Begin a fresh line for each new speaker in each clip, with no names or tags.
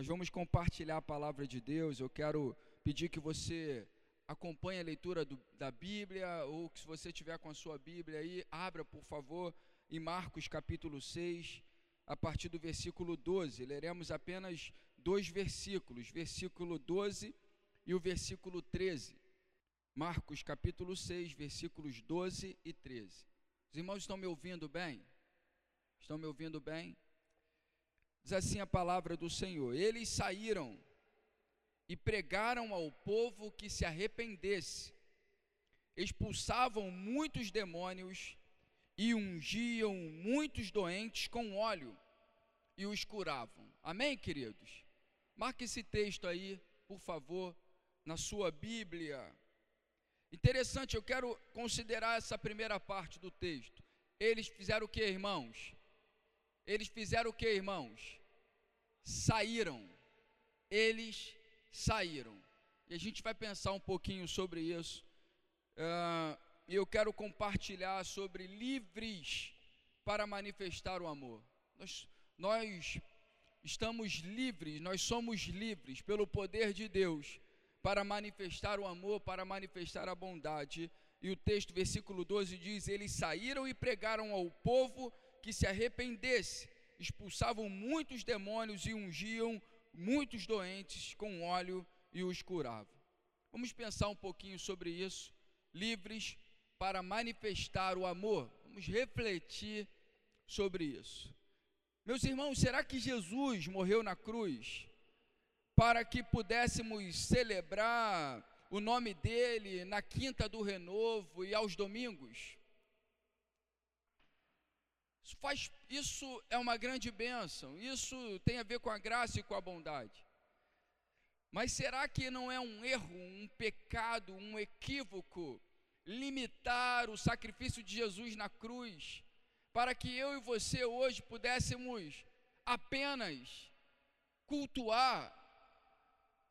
Nós vamos compartilhar a palavra de Deus. Eu quero pedir que você acompanhe a leitura do, da Bíblia, ou que se você tiver com a sua Bíblia aí, abra, por favor, em Marcos capítulo 6, a partir do versículo 12. Leremos apenas dois versículos, versículo 12 e o versículo 13. Marcos capítulo 6, versículos 12 e 13. Os irmãos estão me ouvindo bem? Estão me ouvindo bem? Diz assim a palavra do Senhor: Eles saíram e pregaram ao povo que se arrependesse, expulsavam muitos demônios e ungiam muitos doentes com óleo e os curavam. Amém, queridos? Marque esse texto aí, por favor, na sua Bíblia. Interessante, eu quero considerar essa primeira parte do texto. Eles fizeram o que, irmãos? Eles fizeram o que, irmãos? Saíram. Eles saíram. E a gente vai pensar um pouquinho sobre isso. Uh, eu quero compartilhar sobre livres para manifestar o amor. Nós, nós estamos livres, nós somos livres pelo poder de Deus para manifestar o amor, para manifestar a bondade. E o texto, versículo 12, diz: Eles saíram e pregaram ao povo que se arrependesse, expulsavam muitos demônios e ungiam muitos doentes com óleo e os curavam. Vamos pensar um pouquinho sobre isso, livres para manifestar o amor. Vamos refletir sobre isso. Meus irmãos, será que Jesus morreu na cruz para que pudéssemos celebrar o nome dele na quinta do renovo e aos domingos? Isso, faz, isso é uma grande bênção, isso tem a ver com a graça e com a bondade. Mas será que não é um erro, um pecado, um equívoco limitar o sacrifício de Jesus na cruz para que eu e você hoje pudéssemos apenas cultuar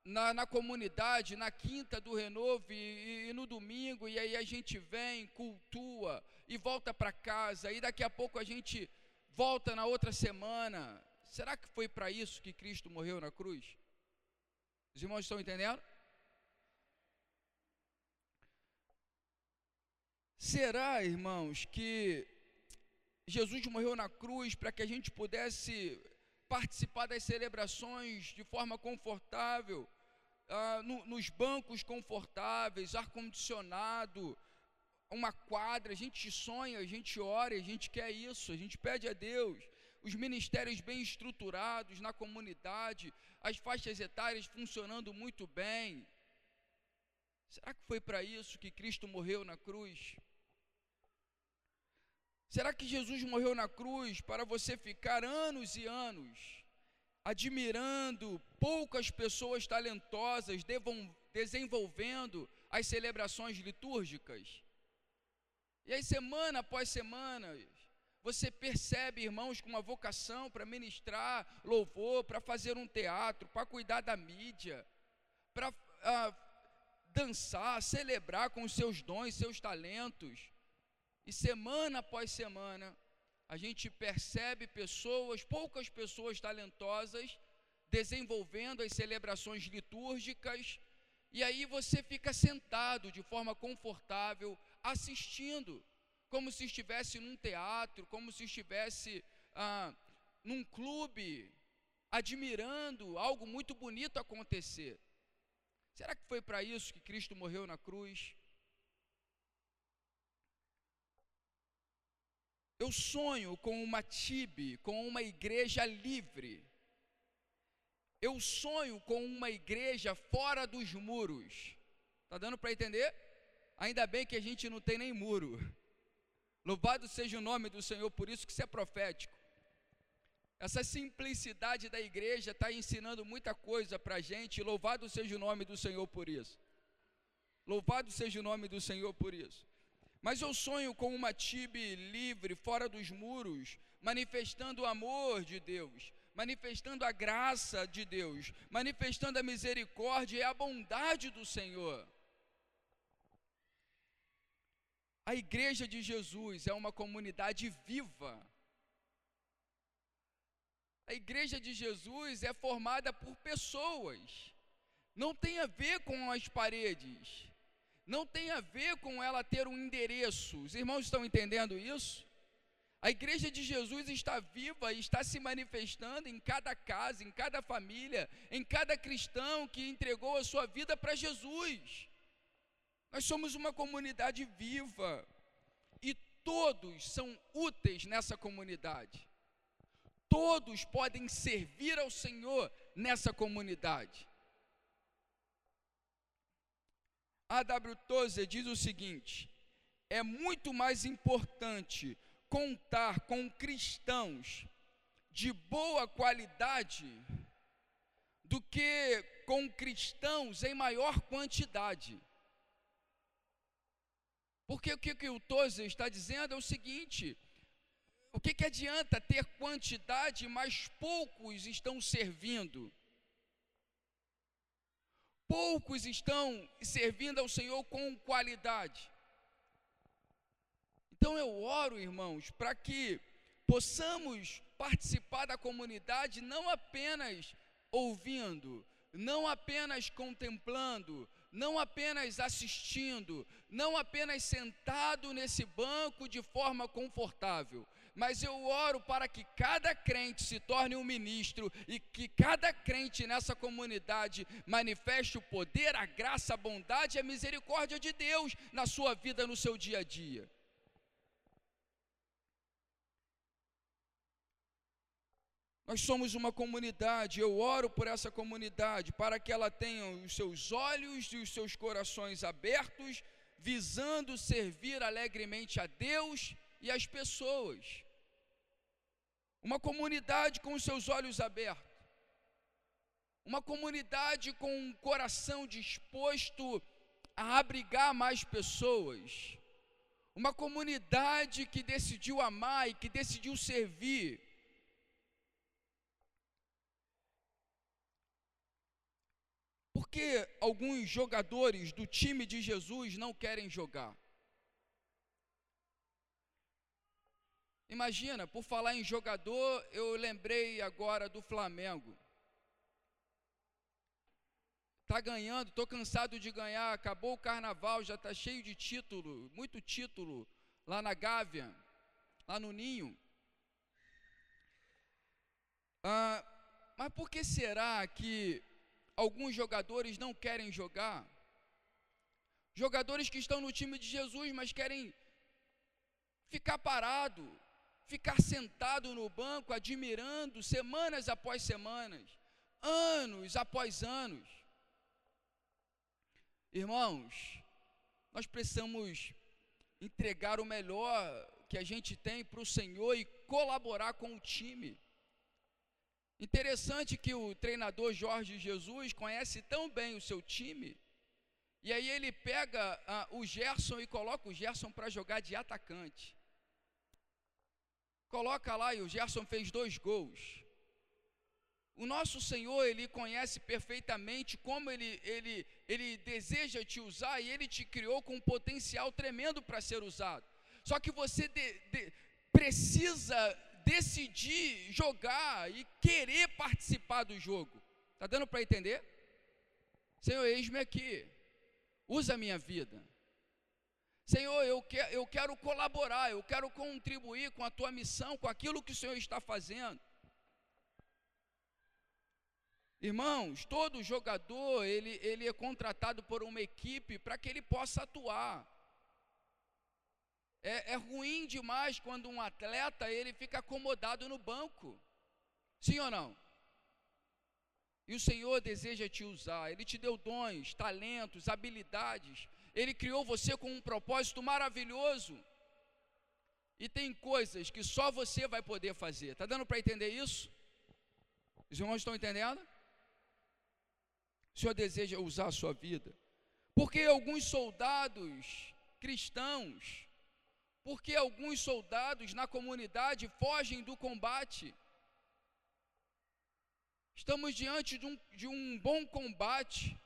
na, na comunidade, na quinta do renovo e, e, no domingo, e aí a gente vem, cultua e volta para casa, e daqui a pouco a gente volta na outra semana. Será que foi para isso que Cristo morreu na cruz? Os irmãos estão entendendo? Será, irmãos, que Jesus morreu na cruz para que a gente pudesse participar das celebrações de forma confortável, ah, no, nos bancos confortáveis, ar-condicionado, uma quadra, a gente sonha, a gente ora, a gente quer isso, a gente pede a Deus. Os ministérios bem estruturados na comunidade, as faixas etárias funcionando muito bem. Será que foi para isso que Cristo morreu na cruz? Será que Jesus morreu na cruz para você ficar anos e anos admirando poucas pessoas talentosas desenvolvendo as celebrações litúrgicas? E aí, semana após semana, você percebe irmãos com uma vocação para ministrar louvor, para fazer um teatro, para cuidar da mídia, para ah, dançar, celebrar com os seus dons, seus talentos e semana após semana, a gente percebe pessoas, poucas pessoas talentosas, desenvolvendo as celebrações litúrgicas, e aí você fica sentado de forma confortável, assistindo, como se estivesse num teatro, como se estivesse ah, num clube, admirando algo muito bonito acontecer. Será que foi para isso que Cristo morreu na cruz? Eu sonho com uma TIB, com uma igreja livre. Eu sonho com uma igreja fora dos muros. Tá dando para entender? Ainda bem que a gente não tem nem muro. Louvado seja o nome do Senhor, por isso que isso é profético. Essa simplicidade da igreja está ensinando muita coisa para a gente. Louvado seja o nome do Senhor por isso. Louvado seja o nome do Senhor por isso. Mas eu sonho com uma Tibe livre, fora dos muros, manifestando o amor de Deus, manifestando a graça de Deus, manifestando a misericórdia e a bondade do Senhor. A igreja de Jesus é uma comunidade viva. A igreja de Jesus é formada por pessoas. Não tem a ver com as paredes. Não tem a ver com ela ter um endereço. Os irmãos estão entendendo isso? A igreja de Jesus está viva e está se manifestando em cada casa, em cada família, em cada cristão que entregou a sua vida para Jesus. Nós somos uma comunidade viva e todos são úteis nessa comunidade. Todos podem servir ao Senhor nessa comunidade. A W. Tozer diz o seguinte: é muito mais importante contar com cristãos de boa qualidade do que com cristãos em maior quantidade. Porque o que, que o Tozer está dizendo é o seguinte: o que, que adianta ter quantidade, mas poucos estão servindo? Poucos estão servindo ao Senhor com qualidade. Então eu oro, irmãos, para que possamos participar da comunidade não apenas ouvindo, não apenas contemplando, não apenas assistindo, não apenas sentado nesse banco de forma confortável, mas eu oro para que cada crente se torne um ministro e que cada crente nessa comunidade manifeste o poder, a graça, a bondade e a misericórdia de Deus na sua vida, no seu dia a dia. Nós somos uma comunidade, eu oro por essa comunidade, para que ela tenha os seus olhos e os seus corações abertos, visando servir alegremente a Deus e as pessoas. Uma comunidade com os seus olhos abertos. Uma comunidade com um coração disposto a abrigar mais pessoas. Uma comunidade que decidiu amar e que decidiu servir Por que alguns jogadores do time de Jesus não querem jogar? Imagina, por falar em jogador, eu lembrei agora do Flamengo. Tá ganhando, tô cansado de ganhar, acabou o carnaval, já tá cheio de título, muito título lá na Gávea, lá no Ninho. Ah, mas por que será que alguns jogadores não querem jogar. Jogadores que estão no time de Jesus, mas querem ficar parado, ficar sentado no banco, admirando semanas após semanas, anos após anos. Irmãos, nós precisamos entregar o melhor que a gente tem para o Senhor e colaborar com o time. Interessante que o treinador Jorge Jesus conhece tão bem o seu time, e aí ele pega ah, o Gerson e coloca o Gerson para jogar de atacante. Coloca lá e o Gerson fez dois gols. O nosso Senhor, Ele conhece perfeitamente como Ele, ele, ele deseja te usar e Ele te criou com um potencial tremendo para ser usado. Só que você de, de, precisa decidir jogar e querer participar do jogo. Está dando para entender? Senhor, eis-me aqui. Usa a minha vida. Senhor, eu, que, eu quero colaborar, eu quero contribuir com a tua missão, com aquilo que o Senhor está fazendo. Irmãos, todo jogador, ele, ele é contratado por uma equipe para que ele possa atuar. É, é ruim demais quando um atleta ele fica acomodado no banco. Sim ou não? E o Senhor deseja te usar, Ele te deu dons, talentos, habilidades, Ele criou você com um propósito maravilhoso. E tem coisas que só você vai poder fazer. Está dando para entender isso? Os irmãos estão entendendo? O Senhor deseja usar a sua vida. Porque alguns soldados cristãos, porque alguns soldados na comunidade fogem do combate. Estamos diante de um, de um bom combate,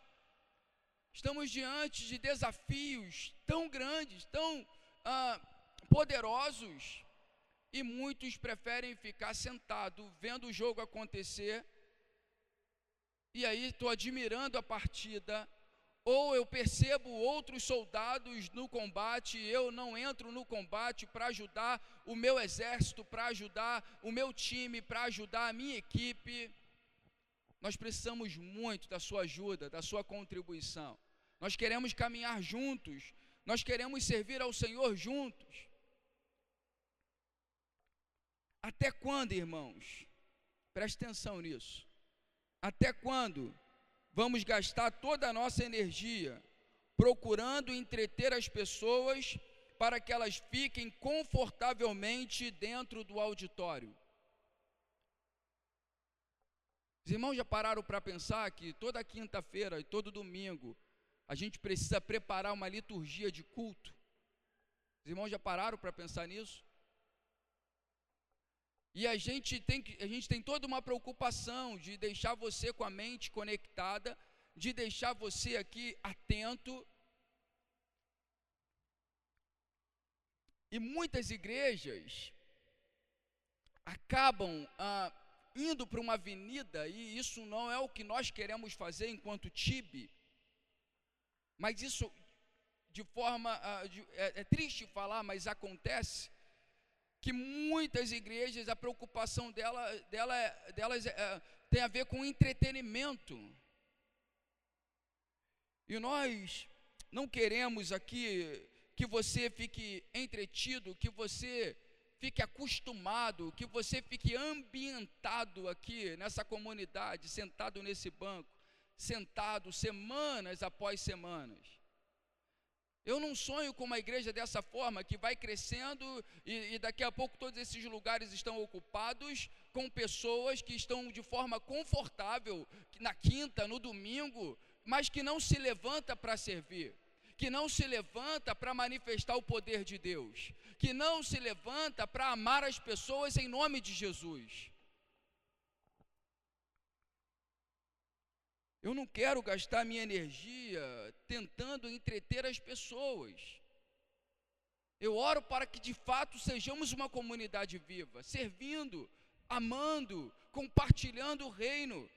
estamos diante de desafios tão grandes, tão ah, poderosos, e muitos preferem ficar sentado vendo o jogo acontecer. E aí estou admirando a partida, ou eu percebo outros soldados no combate, eu não entro no combate para ajudar o meu exército, para ajudar o meu time, para ajudar a minha equipe. Nós precisamos muito da sua ajuda, da sua contribuição. Nós queremos caminhar juntos, nós queremos servir ao Senhor juntos. Até quando, irmãos? Preste atenção nisso. Até quando vamos gastar toda a nossa energia procurando entreter as pessoas para que elas fiquem confortavelmente dentro do auditório? Os irmãos já pararam para pensar que toda quinta-feira e todo domingo a gente precisa preparar uma liturgia de culto? Os irmãos já pararam para pensar nisso? E a gente tem a gente tem toda uma preocupação de deixar você com a mente conectada, de deixar você aqui atento. E muitas igrejas acabam ah, indo para uma avenida, e isso não é o que nós queremos fazer enquanto TIB, mas isso de forma, ah, é, é triste falar, mas acontece, que muitas igrejas, a preocupação dela, dela, delas é, tem a ver com entretenimento. E nós não queremos aqui que você fique entretido, que você fique acostumado, que você fique ambientado aqui nessa comunidade, sentado nesse banco, sentado semanas após semanas. Eu não sonho com uma igreja dessa forma, que vai crescendo e, e, daqui a pouco todos esses lugares estão ocupados com pessoas que estão de forma confortável na quinta, no domingo, mas que não se levanta para servir, que não se levanta para manifestar o poder de Deus, que não se levanta para amar as pessoas em nome de Jesus. Eu não quero gastar minha energia tentando entreter as pessoas. Eu oro para que de fato sejamos uma comunidade viva, servindo, amando, compartilhando o reino.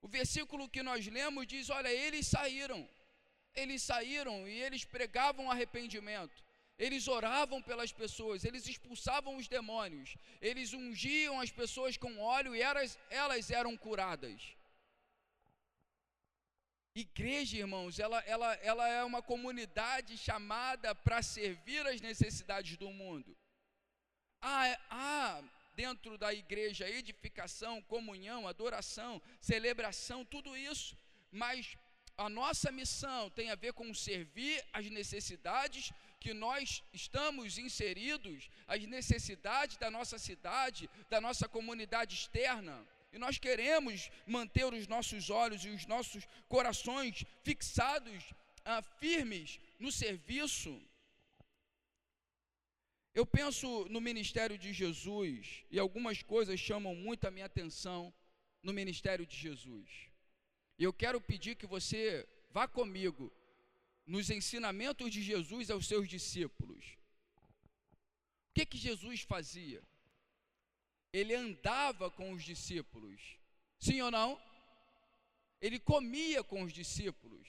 O versículo que nós lemos diz: Olha, eles saíram, eles saíram e eles pregavam arrependimento, eles oravam pelas pessoas, eles expulsavam os demônios, eles ungiam as pessoas com óleo e elas, elas eram curadas. Igreja, irmãos, ela, ela, ela é uma comunidade chamada para servir as necessidades do mundo. Há, há dentro da igreja edificação, comunhão, adoração, celebração, tudo isso, mas a nossa missão tem a ver com servir as necessidades que nós estamos inseridos, as necessidades da nossa cidade, da nossa comunidade externa. E nós queremos manter os nossos olhos e os nossos corações fixados, ah, firmes no serviço. Eu penso no ministério de Jesus e algumas coisas chamam muito a minha atenção no ministério de Jesus. E eu quero pedir que você vá comigo nos ensinamentos de Jesus aos seus discípulos. O que que Jesus fazia? ele andava com os discípulos. Sim ou não? Ele comia com os discípulos.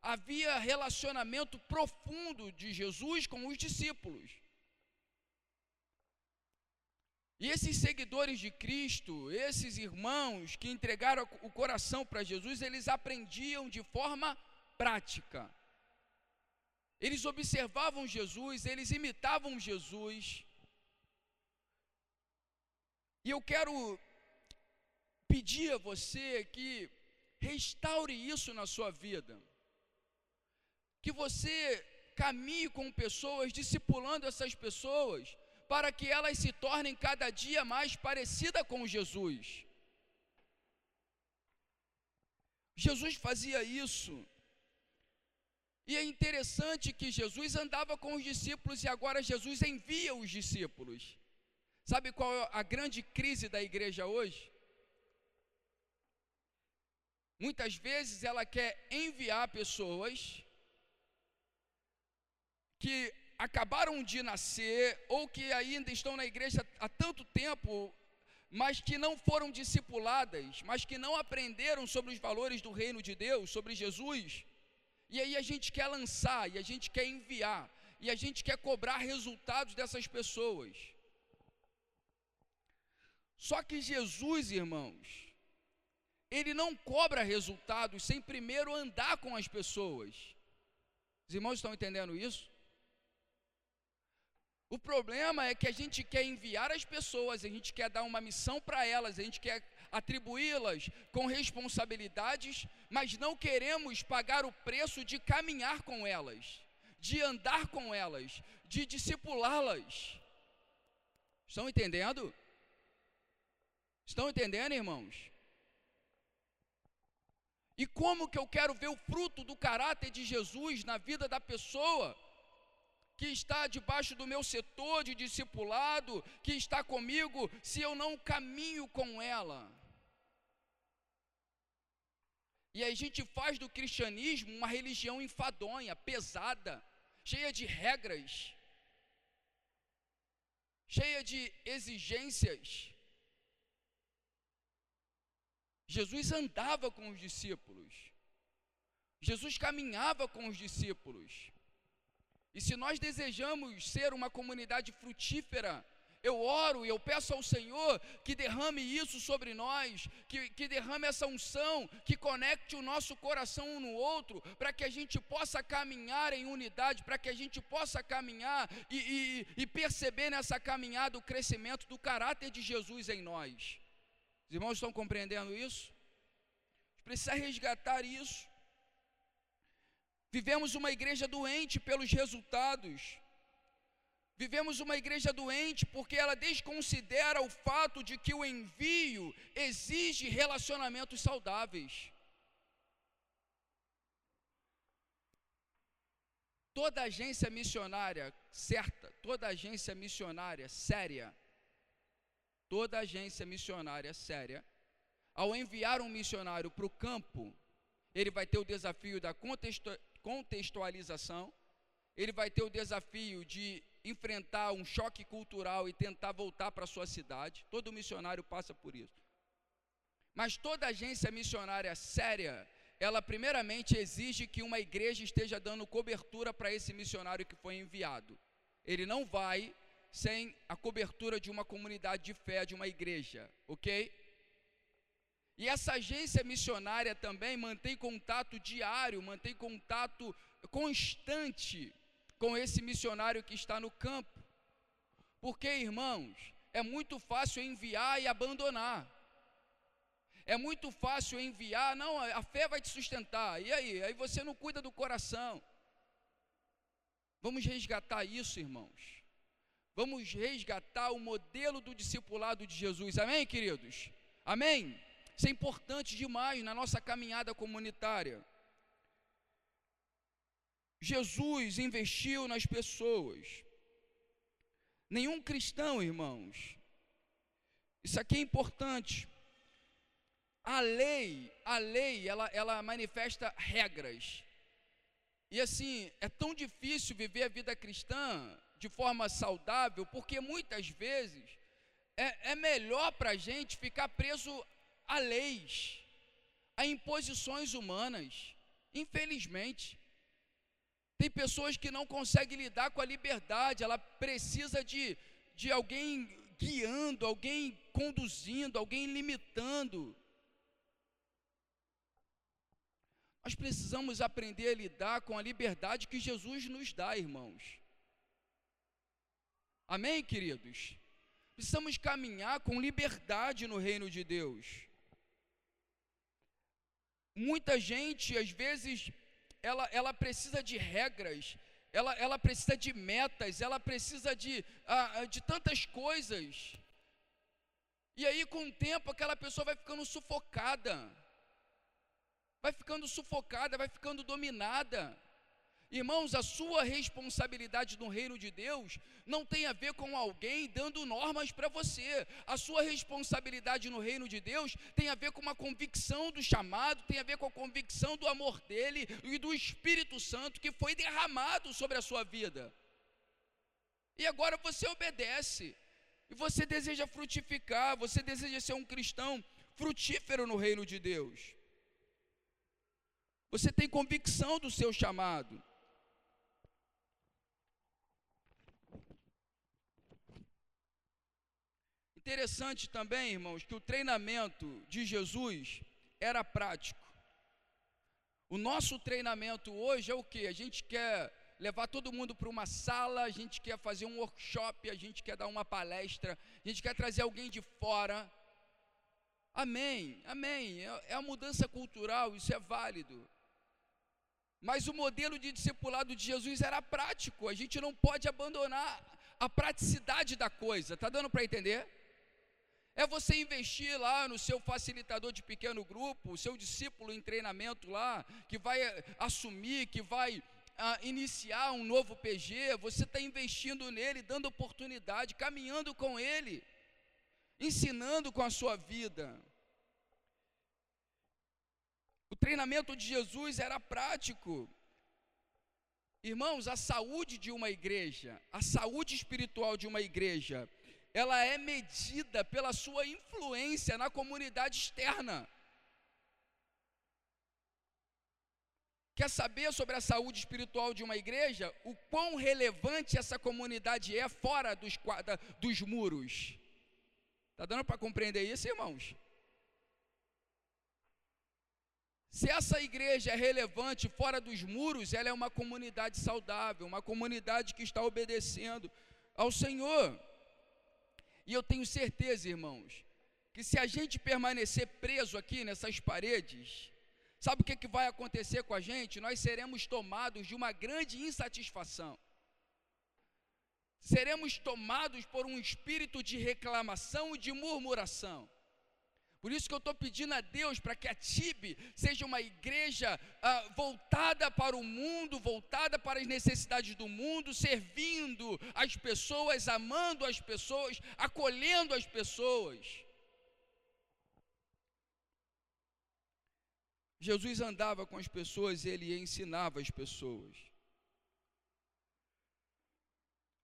Havia relacionamento profundo de Jesus com os discípulos. E esses seguidores de Cristo, esses irmãos que entregaram o coração para Jesus, eles aprendiam de forma prática. Eles observavam Jesus, eles imitavam Jesus. E eu quero pedir a você que restaure isso na sua vida. Que você caminhe com pessoas, discipulando essas pessoas, para que elas se tornem cada dia mais parecidas com Jesus. Jesus fazia isso. E é interessante que Jesus andava com os discípulos e agora Jesus envia os discípulos. Sabe qual é a grande crise da igreja hoje? Muitas vezes ela quer enviar pessoas que acabaram de nascer ou que ainda estão na igreja há tanto tempo, mas que não foram discipuladas, mas que não aprenderam sobre os valores do reino de Deus, sobre Jesus. E aí a gente quer lançar, e a gente quer enviar, e a gente quer cobrar resultados dessas pessoas. Só que Jesus, irmãos, ele não cobra resultados sem primeiro andar com as pessoas. Os irmãos estão entendendo isso? O problema é que a gente quer enviar as pessoas, a gente quer dar uma missão para elas, a gente quer atribuí-las com responsabilidades, mas não queremos pagar o preço de caminhar com elas, de andar com elas, de discipulá-las. Estão entendendo? Estão entendendo, irmãos? E como que eu quero ver o fruto do caráter de Jesus na vida da pessoa que está debaixo do meu setor de discipulado, que está comigo, se eu não caminho com ela? E a gente faz do cristianismo uma religião enfadonha, pesada, cheia de regras, cheia de exigências. Jesus andava com os discípulos. Jesus caminhava com os discípulos. E se nós desejamos ser uma comunidade frutífera, eu oro e eu peço ao Senhor que derrame isso sobre nós, que, que derrame essa unção, que conecte o nosso coração um no outro, para que a gente possa caminhar em unidade, para que a gente possa caminhar e, e, e perceber nessa caminhada o crescimento do caráter de Jesus em nós. Os irmãos estão compreendendo isso? Precisa resgatar isso. Vivemos uma igreja doente pelos resultados. Vivemos uma igreja doente porque ela desconsidera o fato de que o envio exige relacionamentos saudáveis. Toda agência missionária certa, toda agência missionária séria, toda agência missionária séria, ao enviar um missionário para o campo, ele vai ter o desafio da contextualização, ele vai ter o desafio de enfrentar um choque cultural e tentar voltar para sua cidade. Todo missionário passa por isso. Mas toda agência missionária séria, ela primeiramente exige que uma igreja esteja dando cobertura para esse missionário que foi enviado. Ele não vai sem a cobertura de uma comunidade de fé, de uma igreja, ok? E essa agência missionária também mantém contato diário, mantém contato constante com esse missionário que está no campo. Porque, irmãos, é muito fácil enviar e abandonar. É muito fácil enviar, não, a fé vai te sustentar. E aí? Aí você não cuida do coração. Vamos resgatar isso, irmãos. Vamos resgatar o modelo do discipulado de Jesus. Amém, queridos? Amém? Isso é importante demais na nossa caminhada comunitária. Jesus investiu nas pessoas. Nenhum cristão, irmãos. Isso aqui é importante. A lei, a lei, ela, ela manifesta regras. E assim, é tão difícil viver a vida cristã de forma saudável, porque muitas vezes é, é melhor para a gente ficar preso a leis, a imposições humanas. Infelizmente, tem pessoas que não conseguem lidar com a liberdade, ela precisa de, de alguém guiando, alguém conduzindo, alguém limitando. Nós precisamos aprender a lidar com a liberdade que Jesus nos dá, irmãos. Amém, queridos? Precisamos caminhar com liberdade no reino de Deus. Muita gente, às vezes, ela, ela precisa de regras, ela, ela precisa de metas, ela precisa de, ah, de tantas coisas. E aí, com o tempo, aquela pessoa vai ficando sufocada, vai ficando sufocada, vai ficando dominada. Irmãos, a sua responsabilidade no reino de Deus não tem a ver com alguém dando normas para você. A sua responsabilidade no reino de Deus tem a ver com uma convicção do chamado, tem a ver com a convicção do amor dele e do Espírito Santo que foi derramado sobre a sua vida. E agora você obedece. E você deseja frutificar, você deseja ser um cristão frutífero no reino de Deus. Você tem convicção do seu chamado. Interessante também, irmãos, que o treinamento de Jesus era prático. O nosso treinamento hoje é o que? A gente quer levar todo mundo para uma sala, a gente quer fazer um workshop, a gente quer dar uma palestra, a gente quer trazer alguém de fora. Amém, amém. É, é a mudança cultural, isso é válido. Mas o modelo de discipulado de Jesus era prático, a gente não pode abandonar a praticidade da coisa, está dando para entender? É você investir lá no seu facilitador de pequeno grupo, o seu discípulo em treinamento lá, que vai eh, assumir, que vai ah, iniciar um novo PG, você está investindo nele, dando oportunidade, caminhando com ele, ensinando com a sua vida. O treinamento de Jesus era prático. Irmãos, a saúde de uma igreja, a saúde espiritual de uma igreja, ela é medida pela sua influência na comunidade externa. Quer saber sobre a saúde espiritual de uma igreja? O quão relevante essa comunidade é fora dos, dos muros? Está dando para compreender isso, irmãos? Se essa igreja é relevante fora dos muros, ela é uma comunidade saudável, uma comunidade que está obedecendo ao Senhor. E eu tenho certeza, irmãos, que se a gente permanecer preso aqui nessas paredes, sabe o que, que vai acontecer com a gente? Nós seremos tomados de uma grande insatisfação. Seremos tomados por um espírito de reclamação e de murmuração. Por isso que eu estou pedindo a Deus para que a TIB seja uma igreja ah, voltada para o mundo, voltada para as necessidades do mundo, servindo as pessoas, amando as pessoas, acolhendo as pessoas. Jesus andava com as pessoas, ele ensinava as pessoas.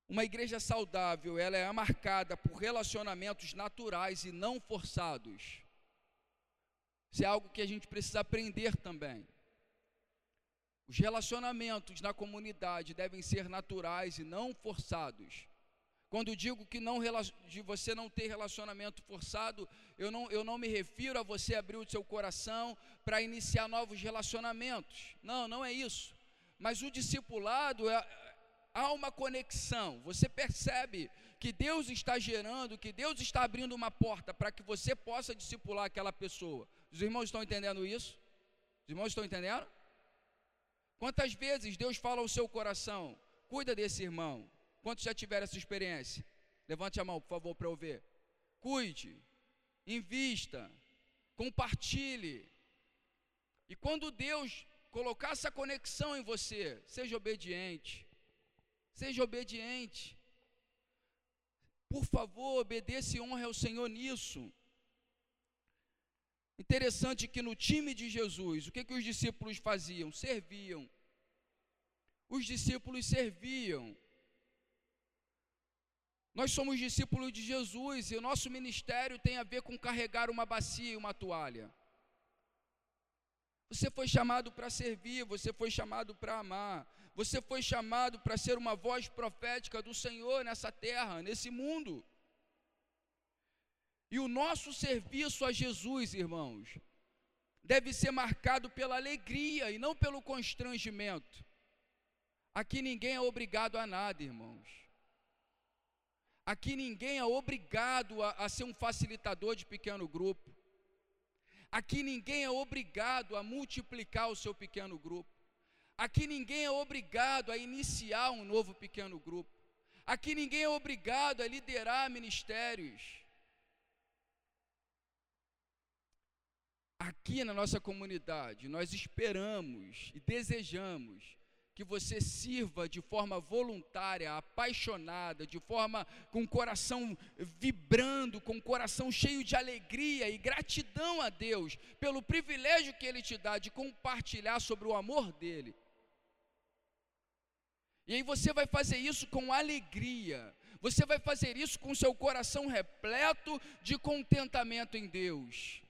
Uma igreja saudável, ela é marcada por relacionamentos naturais e não forçados. Isso é algo que a gente precisa aprender também. Os relacionamentos na comunidade devem ser naturais e não forçados. Quando digo que não de você não ter relacionamento forçado, eu não, eu não me refiro a você abrir o seu coração para iniciar novos relacionamentos. Não, não é isso. Mas o discipulado é, há uma conexão. Você percebe que Deus está gerando, que Deus está abrindo uma porta para que você possa discipular aquela pessoa. Os irmãos estão entendendo isso? Os irmãos estão entendendo? Quantas vezes Deus fala ao seu coração, cuida desse irmão? Quantos já tiveram essa experiência? Levante a mão, por favor, para eu ver. Cuide, invista, compartilhe. E quando Deus colocar essa conexão em você, seja obediente. Seja obediente. Por favor, obedeça e honre ao Senhor nisso. Interessante que no time de Jesus, o que, que os discípulos faziam? Serviam. Os discípulos serviam. Nós somos discípulos de Jesus e o nosso ministério tem a ver com carregar uma bacia e uma toalha. Você foi chamado para servir, você foi chamado para amar, você foi chamado para ser uma voz profética do Senhor nessa terra, nesse mundo. E o nosso serviço a Jesus, irmãos, deve ser marcado pela alegria e não pelo constrangimento. Aqui ninguém é obrigado a nada, irmãos. Aqui ninguém é obrigado a, a, ser um facilitador de pequeno grupo. Aqui ninguém é obrigado a multiplicar o seu pequeno grupo. Aqui ninguém é obrigado a iniciar um novo pequeno grupo. Aqui ninguém é obrigado a liderar ministérios. Aqui na nossa comunidade, nós esperamos e desejamos que você sirva de forma voluntária, apaixonada, de forma com o coração vibrando, com o coração cheio de alegria e gratidão a Deus pelo privilégio que Ele te dá de compartilhar sobre o amor dele. E aí você vai fazer isso com alegria. Você vai fazer isso com seu coração repleto de contentamento em Deus.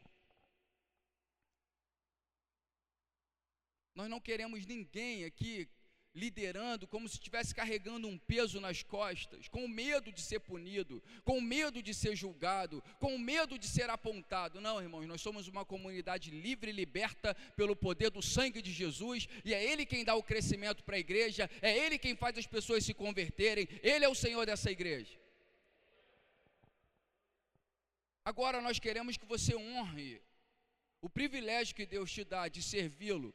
Nós não queremos ninguém aqui liderando como se estivesse carregando um peso nas costas, com medo de ser punido, com medo de ser julgado, com medo de ser apontado. Não, irmãos, nós somos uma comunidade livre e liberta pelo poder do sangue de Jesus, e é Ele quem dá o crescimento para a igreja, é Ele quem faz as pessoas se converterem, Ele é o Senhor dessa igreja. Agora nós queremos que você honre o privilégio que Deus te dá de servi-lo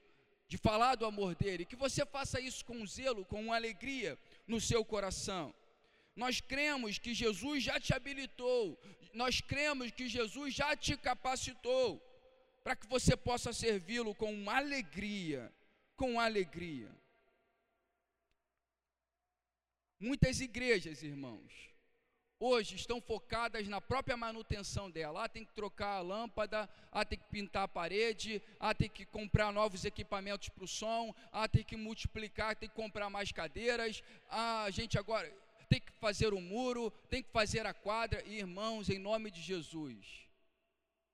de falar do amor dele, que você faça isso com zelo, com alegria no seu coração. Nós cremos que Jesus já te habilitou, nós cremos que Jesus já te capacitou para que você possa servi-lo com alegria, com alegria. Muitas igrejas, irmãos, hoje estão focadas na própria manutenção dela. Ah, tem que trocar a lâmpada, ah, tem que pintar a parede, ah, tem que comprar novos equipamentos para o som, ah, tem que multiplicar, tem que comprar mais cadeiras, ah, a gente agora tem que fazer o muro, tem que fazer a quadra. Irmãos, em nome de Jesus,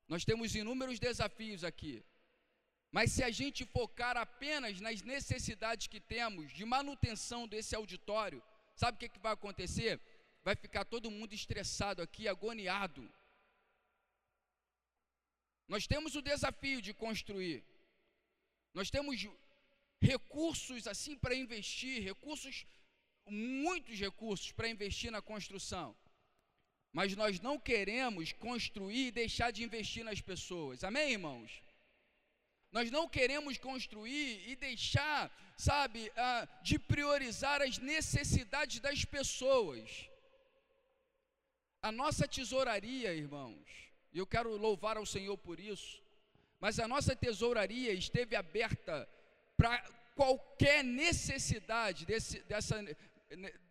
nós temos inúmeros desafios aqui. Mas se a gente focar apenas nas necessidades que temos de manutenção desse auditório, sabe o que, que vai acontecer? Vai ficar todo mundo estressado aqui, agoniado. Nós temos o desafio de construir. Nós temos recursos assim para investir, recursos, muitos recursos para investir na construção. Mas nós não queremos construir e deixar de investir nas pessoas. Amém, irmãos? Nós não queremos construir e deixar, sabe, ah, de priorizar as necessidades das pessoas. A nossa tesouraria, irmãos, e eu quero louvar ao Senhor por isso, mas a nossa tesouraria esteve aberta para qualquer necessidade desse, dessa,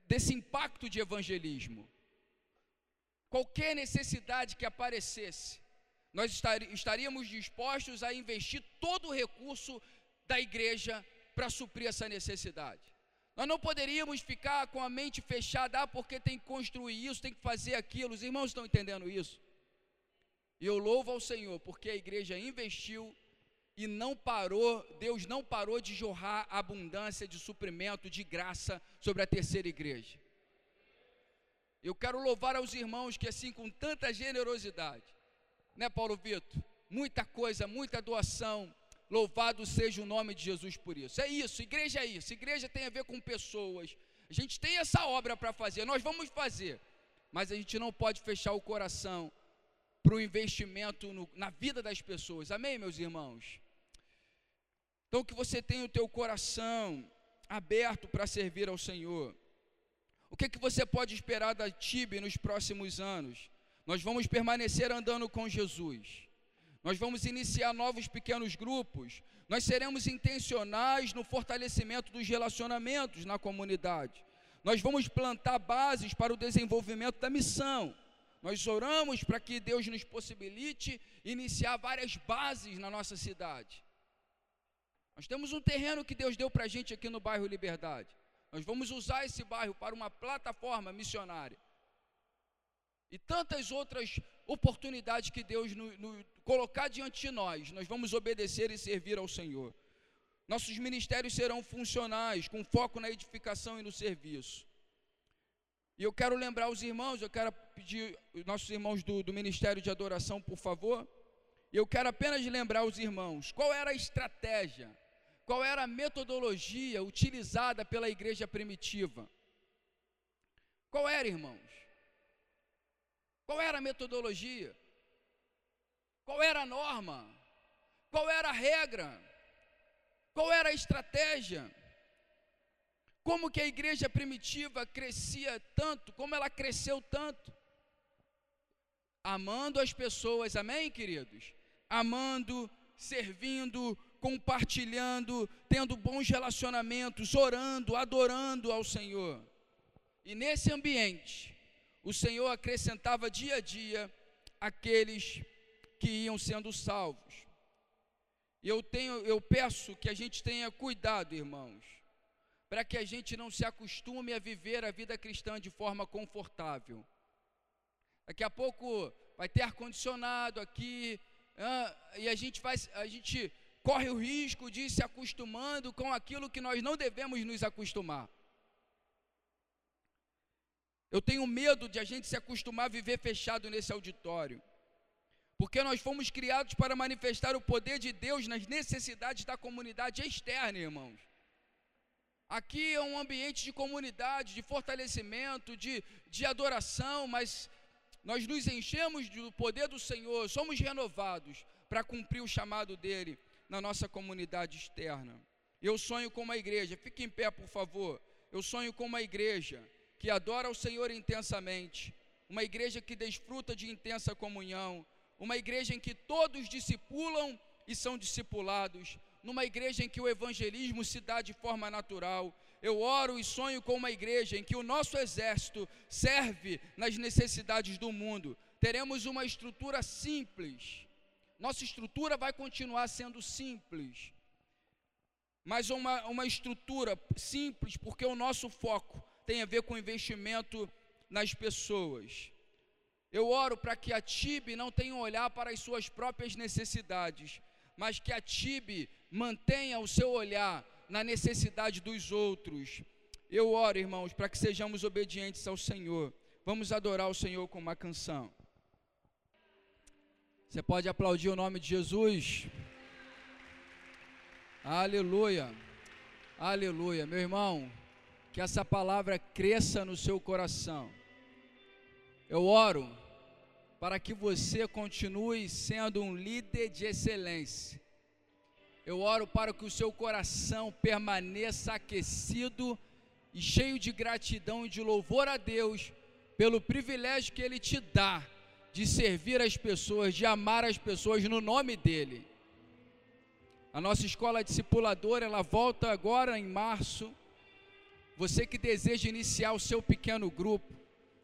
desse impacto de evangelismo. Qualquer necessidade que aparecesse, nós estaríamos dispostos a investir todo o recurso da igreja para suprir essa necessidade. Nós não poderíamos ficar com a mente fechada, ah, porque tem que construir isso, tem que fazer aquilo. Os irmãos estão entendendo isso? E eu louvo ao Senhor, porque a igreja investiu e não parou, Deus não parou de jorrar abundância de suprimento, de graça sobre a terceira igreja. Eu quero louvar aos irmãos que assim com tanta generosidade, né, Paulo Vitor? Muita coisa, muita doação, Louvado seja o nome de Jesus por isso. É isso, igreja é isso. Igreja tem a ver com pessoas. A gente tem essa obra para fazer, nós vamos fazer. Mas a gente não pode fechar o coração para o investimento no, na vida das pessoas. Amém, meus irmãos? Então que você tenha o teu coração aberto para servir ao Senhor. O que, que você pode esperar da TIB nos próximos anos? Nós vamos permanecer andando com Jesus nós vamos iniciar novos pequenos grupos, nós seremos intencionais no fortalecimento dos relacionamentos na comunidade, nós vamos plantar bases para o desenvolvimento da missão. Nós oramos para que Deus nos possibilite iniciar várias bases na nossa cidade. Nós temos um terreno que Deus deu para a gente aqui no bairro Liberdade. Nós vamos usar esse bairro para uma plataforma missionária. E tantas outras oportunidades que Deus no, no, colocar diante de nós, nós vamos obedecer e servir ao Senhor. Nossos ministérios serão funcionais, com foco na edificação e no serviço. E eu quero lembrar os irmãos, eu quero pedir os nossos irmãos do, do Ministério de Adoração, por favor. Eu quero apenas lembrar os irmãos qual era a estratégia, qual era a metodologia utilizada pela igreja primitiva. Qual era, irmãos? Qual era a metodologia? Qual era a norma? Qual era a regra? Qual era a estratégia? Como que a igreja primitiva crescia tanto? Como ela cresceu tanto? Amando as pessoas, amém, queridos? Amando, servindo, compartilhando, tendo bons relacionamentos, orando, adorando ao Senhor. E nesse ambiente, o Senhor acrescentava dia a dia aqueles que iam sendo salvos. Eu tenho, eu peço que a gente tenha cuidado, irmãos, para que a gente não se acostume a viver a vida cristã de forma confortável. Daqui a pouco vai ter ar-condicionado aqui, ah, e a gente, vai, a gente corre o risco de se acostumando com aquilo que nós não devemos nos acostumar. Eu tenho medo de a gente se acostumar a viver fechado nesse auditório. Porque nós fomos criados para manifestar o poder de Deus nas necessidades da comunidade externa, irmãos. Aqui é um ambiente de comunidade, de fortalecimento, de, de adoração, mas nós nos enchemos do poder do Senhor, somos renovados para cumprir o chamado dele na nossa comunidade externa. Eu sonho com uma igreja, fique em pé, por favor. Eu sonho com uma igreja que adora o Senhor intensamente, uma igreja que desfruta de intensa comunhão, uma igreja em que todos discipulam e são discipulados, numa igreja em que o evangelismo se dá de forma natural. Eu oro e sonho com uma igreja em que o nosso exército serve nas necessidades do mundo. Teremos uma estrutura simples. Nossa estrutura vai continuar sendo simples, mas uma, uma estrutura simples, porque o nosso foco tem a ver com investimento nas pessoas. Eu oro para que a TIB não tenha um olhar para as suas próprias necessidades, mas que a TIB mantenha o seu olhar na necessidade dos outros. Eu oro, irmãos, para que sejamos obedientes ao Senhor. Vamos adorar o Senhor com uma canção. Você pode aplaudir o nome de Jesus? Aleluia. Aleluia. Meu irmão, que essa palavra cresça no seu coração. Eu oro para que você continue sendo um líder de excelência. Eu oro para que o seu coração permaneça aquecido e cheio de gratidão e de louvor a Deus pelo privilégio que Ele te dá de servir as pessoas, de amar as pessoas no nome dEle. A nossa escola discipuladora, ela volta agora em março. Você que deseja iniciar o seu pequeno grupo,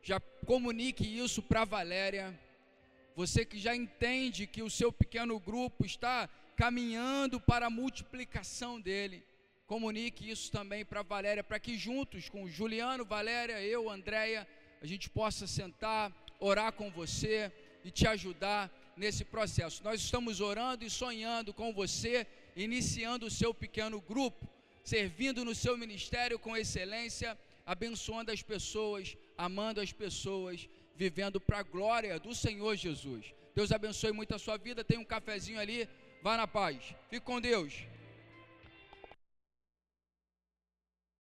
já comunique isso para Valéria. Você que já entende que o seu pequeno grupo está caminhando para a multiplicação dele, comunique isso também para Valéria, para que juntos com Juliano, Valéria, eu, Andréia, a gente possa sentar, orar com você e te ajudar nesse processo. Nós estamos orando e sonhando com você, iniciando o seu pequeno grupo, servindo no seu ministério com excelência, abençoando as pessoas, amando as pessoas vivendo para a glória do Senhor Jesus. Deus abençoe muito a sua vida. Tem um cafezinho ali. Vá na paz. Fique com Deus.